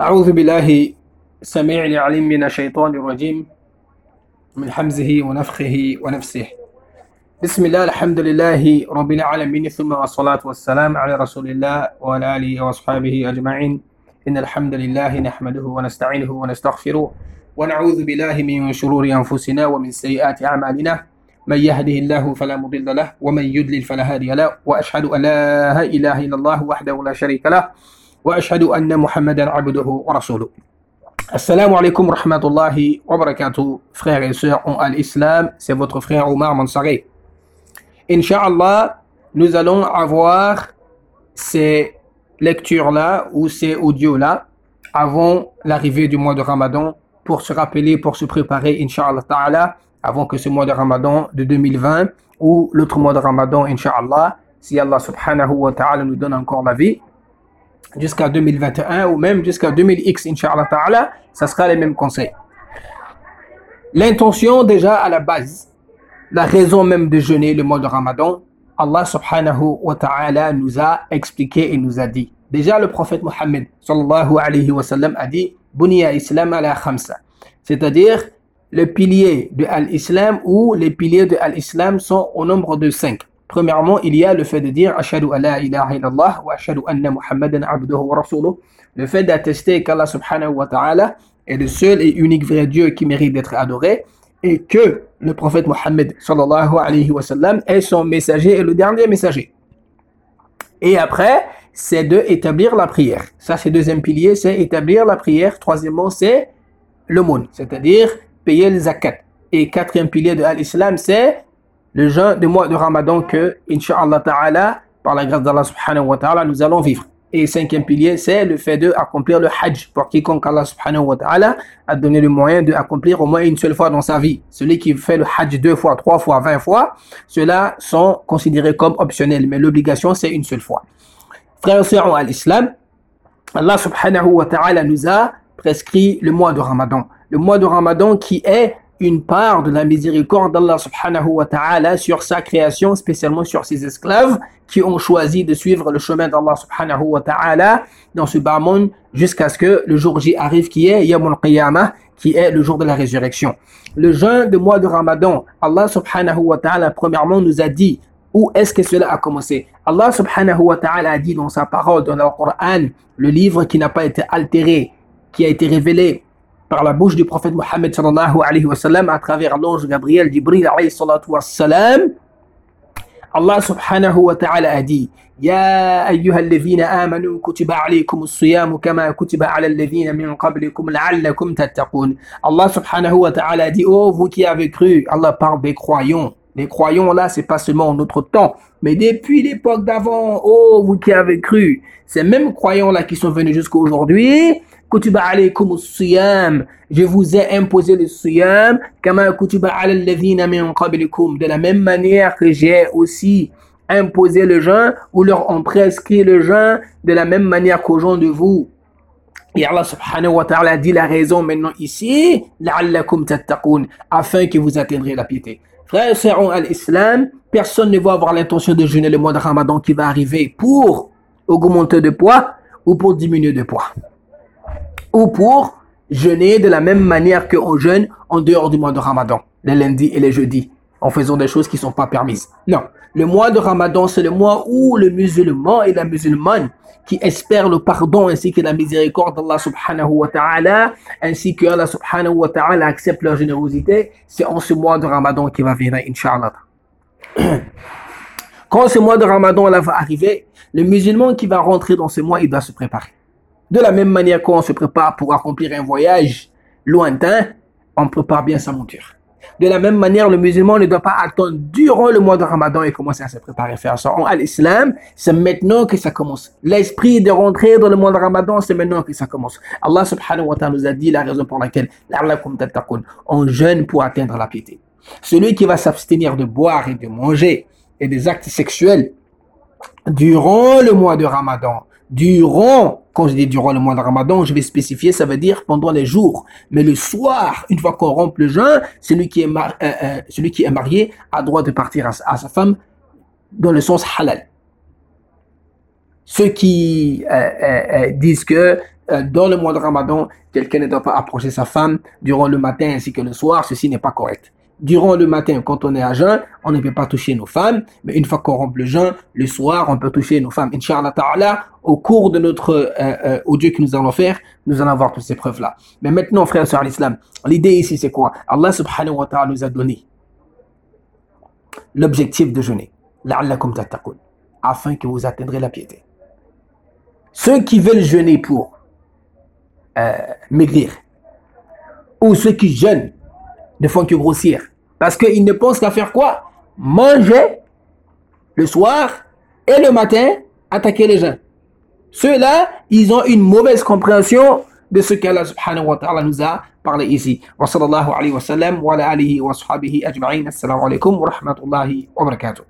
أعوذ بالله السميع العليم من الشيطان الرجيم من حمزه ونفخه ونفسه. بسم الله الحمد لله رب العالمين ثم الصلاة والسلام على رسول الله وعلى آله وأصحابه أجمعين. إن الحمد لله نحمده ونستعينه ونستغفره ونعوذ بالله من شرور أنفسنا ومن سيئات أعمالنا. من يهده الله فلا مضل له ومن يضلل فلا هادي له وأشهد أن لا إله إلا الله وحده لا شريك له. وأشهد أن محمدا عبده ورسوله Assalamu alaikum rahmatullahi wa barakatuh, frères et sœurs en l'islam, c'est votre frère Omar Mansari. Inch'Allah, nous allons avoir ces lectures-là ou ces audios-là avant l'arrivée du mois de Ramadan pour se rappeler, pour se préparer, Inch'Allah ta'ala, avant que ce mois de Ramadan de 2020 ou l'autre mois de Ramadan, Inch'Allah, si Allah subhanahu wa ta'ala nous donne encore la vie, jusqu'à 2021 ou même jusqu'à 2000X, Inch'Allah ta'ala, ça sera les mêmes conseils. L'intention déjà à la base, la raison même de jeûner le mois de Ramadan, Allah subhanahu wa ta'ala nous a expliqué et nous a dit. Déjà le prophète Mohammed sallallahu alayhi wa a dit Buniya Islam ala khamsa. C'est-à-dire le pilier de l'islam ou les piliers de l'islam sont au nombre de cinq. Premièrement, il y a le fait de dire Ashadu illallah wa ashadu anna Muhammadan abduhu wa rasuluh. Le fait d'attester qu'Allah subhanahu wa ta'ala est le seul et unique vrai Dieu qui mérite d'être adoré et que le prophète Mohammed sallallahu alayhi wa est son messager et le dernier messager. Et après, c'est de établir la prière. Ça, c'est deuxième pilier, c'est établir la prière. Troisièmement, c'est monde, c'est-à-dire payer le zakat. Et quatrième pilier de l'islam, c'est le jeûne du mois de Ramadan que, Inch'Allah Ta'ala, par la grâce d'Allah Subhanahu wa Ta'ala, nous allons vivre. Et cinquième pilier, c'est le fait d'accomplir le hajj pour quiconque Allah Subhanahu wa Ta'ala a donné le moyen d'accomplir au moins une seule fois dans sa vie. Celui qui fait le hajj deux fois, trois fois, vingt fois, ceux-là sont considérés comme optionnels, mais l'obligation, c'est une seule fois. Frères et sœurs à l'islam, Allah Subhanahu wa Ta'ala nous a prescrit le mois de Ramadan. Le mois de Ramadan qui est une part de la miséricorde d'Allah subhanahu wa ta'ala sur sa création, spécialement sur ses esclaves qui ont choisi de suivre le chemin d'Allah subhanahu wa ta'ala dans ce bas monde jusqu'à ce que le jour J arrive qui est Yamul Qiyamah, qui est le jour de la résurrection. Le jeûne de mois de Ramadan, Allah subhanahu wa ta'ala premièrement nous a dit où est-ce que cela a commencé Allah a dit dans sa parole, dans le Coran, le livre qui n'a pas été altéré, qui a été révélé par la bouche du prophète Mohammed sallallahu alayhi wa sallam à travers l'ange Gabriel Jibril alayhi salatu wa sallam Allah subhanahu wa ta'ala a dit يا أيها الذين آمنوا كتب عليكم الصيام كما كتب على الذين من قبلكم لعلكم تتقون Allah subhanahu wa ta'ala a dit Oh vous qui avez cru Allah parle des croyants les croyants là c'est pas seulement en notre temps mais depuis l'époque d'avant Oh vous qui avez cru ces mêmes croyants là qui sont venus jusqu'à aujourd'hui كتب عليكم الصيام je vous ai imposé le siyam كما كتب على الذين من قبلكم de la même manière que j'ai aussi imposé le jeûne ou leur ont prescrit le jeûne de la même manière qu'aux gens de vous et Allah subhanahu wa ta'ala dit la raison maintenant ici لعلكم تتقون afin que vous atteindrez la piété frères et sœurs à l'islam personne ne va avoir l'intention de jeûner le mois de Ramadan qui va arriver pour augmenter de poids ou pour diminuer de poids ou pour jeûner de la même manière qu'on jeûne en dehors du mois de Ramadan, les lundis et les jeudis, en faisant des choses qui ne sont pas permises. Non, le mois de Ramadan, c'est le mois où le musulman et la musulmane qui espèrent le pardon ainsi que la miséricorde d'Allah subhanahu wa ta'ala, ainsi que Allah subhanahu wa ta'ala accepte leur générosité, c'est en ce mois de Ramadan qui va venir, Inch'Allah. Quand ce mois de Ramadan là, va arriver, le musulman qui va rentrer dans ce mois, il doit se préparer. De la même manière qu'on se prépare pour accomplir un voyage lointain, on prépare bien sa monture. De la même manière, le musulman ne doit pas attendre durant le mois de Ramadan et commencer à se préparer faire ça. En l'islam, c'est maintenant que ça commence. L'esprit de rentrer dans le mois de Ramadan, c'est maintenant que ça commence. Allah subhanahu wa ta'ala nous a dit la raison pour laquelle on jeûne pour atteindre la piété. Celui qui va s'abstenir de boire et de manger et des actes sexuels durant le mois de Ramadan, durant, quand je dis durant le mois de Ramadan, je vais spécifier, ça veut dire pendant les jours. Mais le soir, une fois qu'on rompt le jeûne, celui qui est, mar- euh, euh, celui qui est marié a droit de partir à, sa- femme dans le sens halal. Ceux qui euh, disent que dans le mois de Ramadan, quelqu'un ne doit pas approcher sa femme durant le matin ainsi que le soir. Ceci n'est pas correct. Durant le matin, quand on est à jeun, on ne peut pas toucher nos femmes. Mais une fois qu'on rompt le jeûne, le soir, on peut toucher nos femmes. Inch'Allah ta'ala, au cours de notre euh, euh, audio que nous allons faire, nous allons voir toutes ces preuves-là. Mais maintenant, frères et sœurs l'islam, l'idée ici, c'est quoi? Allah subhanahu wa ta'ala nous a donné l'objectif de jeûner. La'allakum tattaqun. Afin que vous atteindrez la piété. Ceux qui veulent jeûner pour euh, maigrir, ou ceux qui jeûnent ne font que grossir. Parce qu'ils ne pensent qu'à faire quoi? Manger le soir et le matin, attaquer les gens. Ceux-là, ils ont une mauvaise compréhension de ce qu'Allah subhanahu wa ta'ala nous a parlé ici. Wa sallallahu alayhi wa sallam wa ala alihi wa ajma'in. Assalamu alaikum wa rahmatullahi wa barakatuh.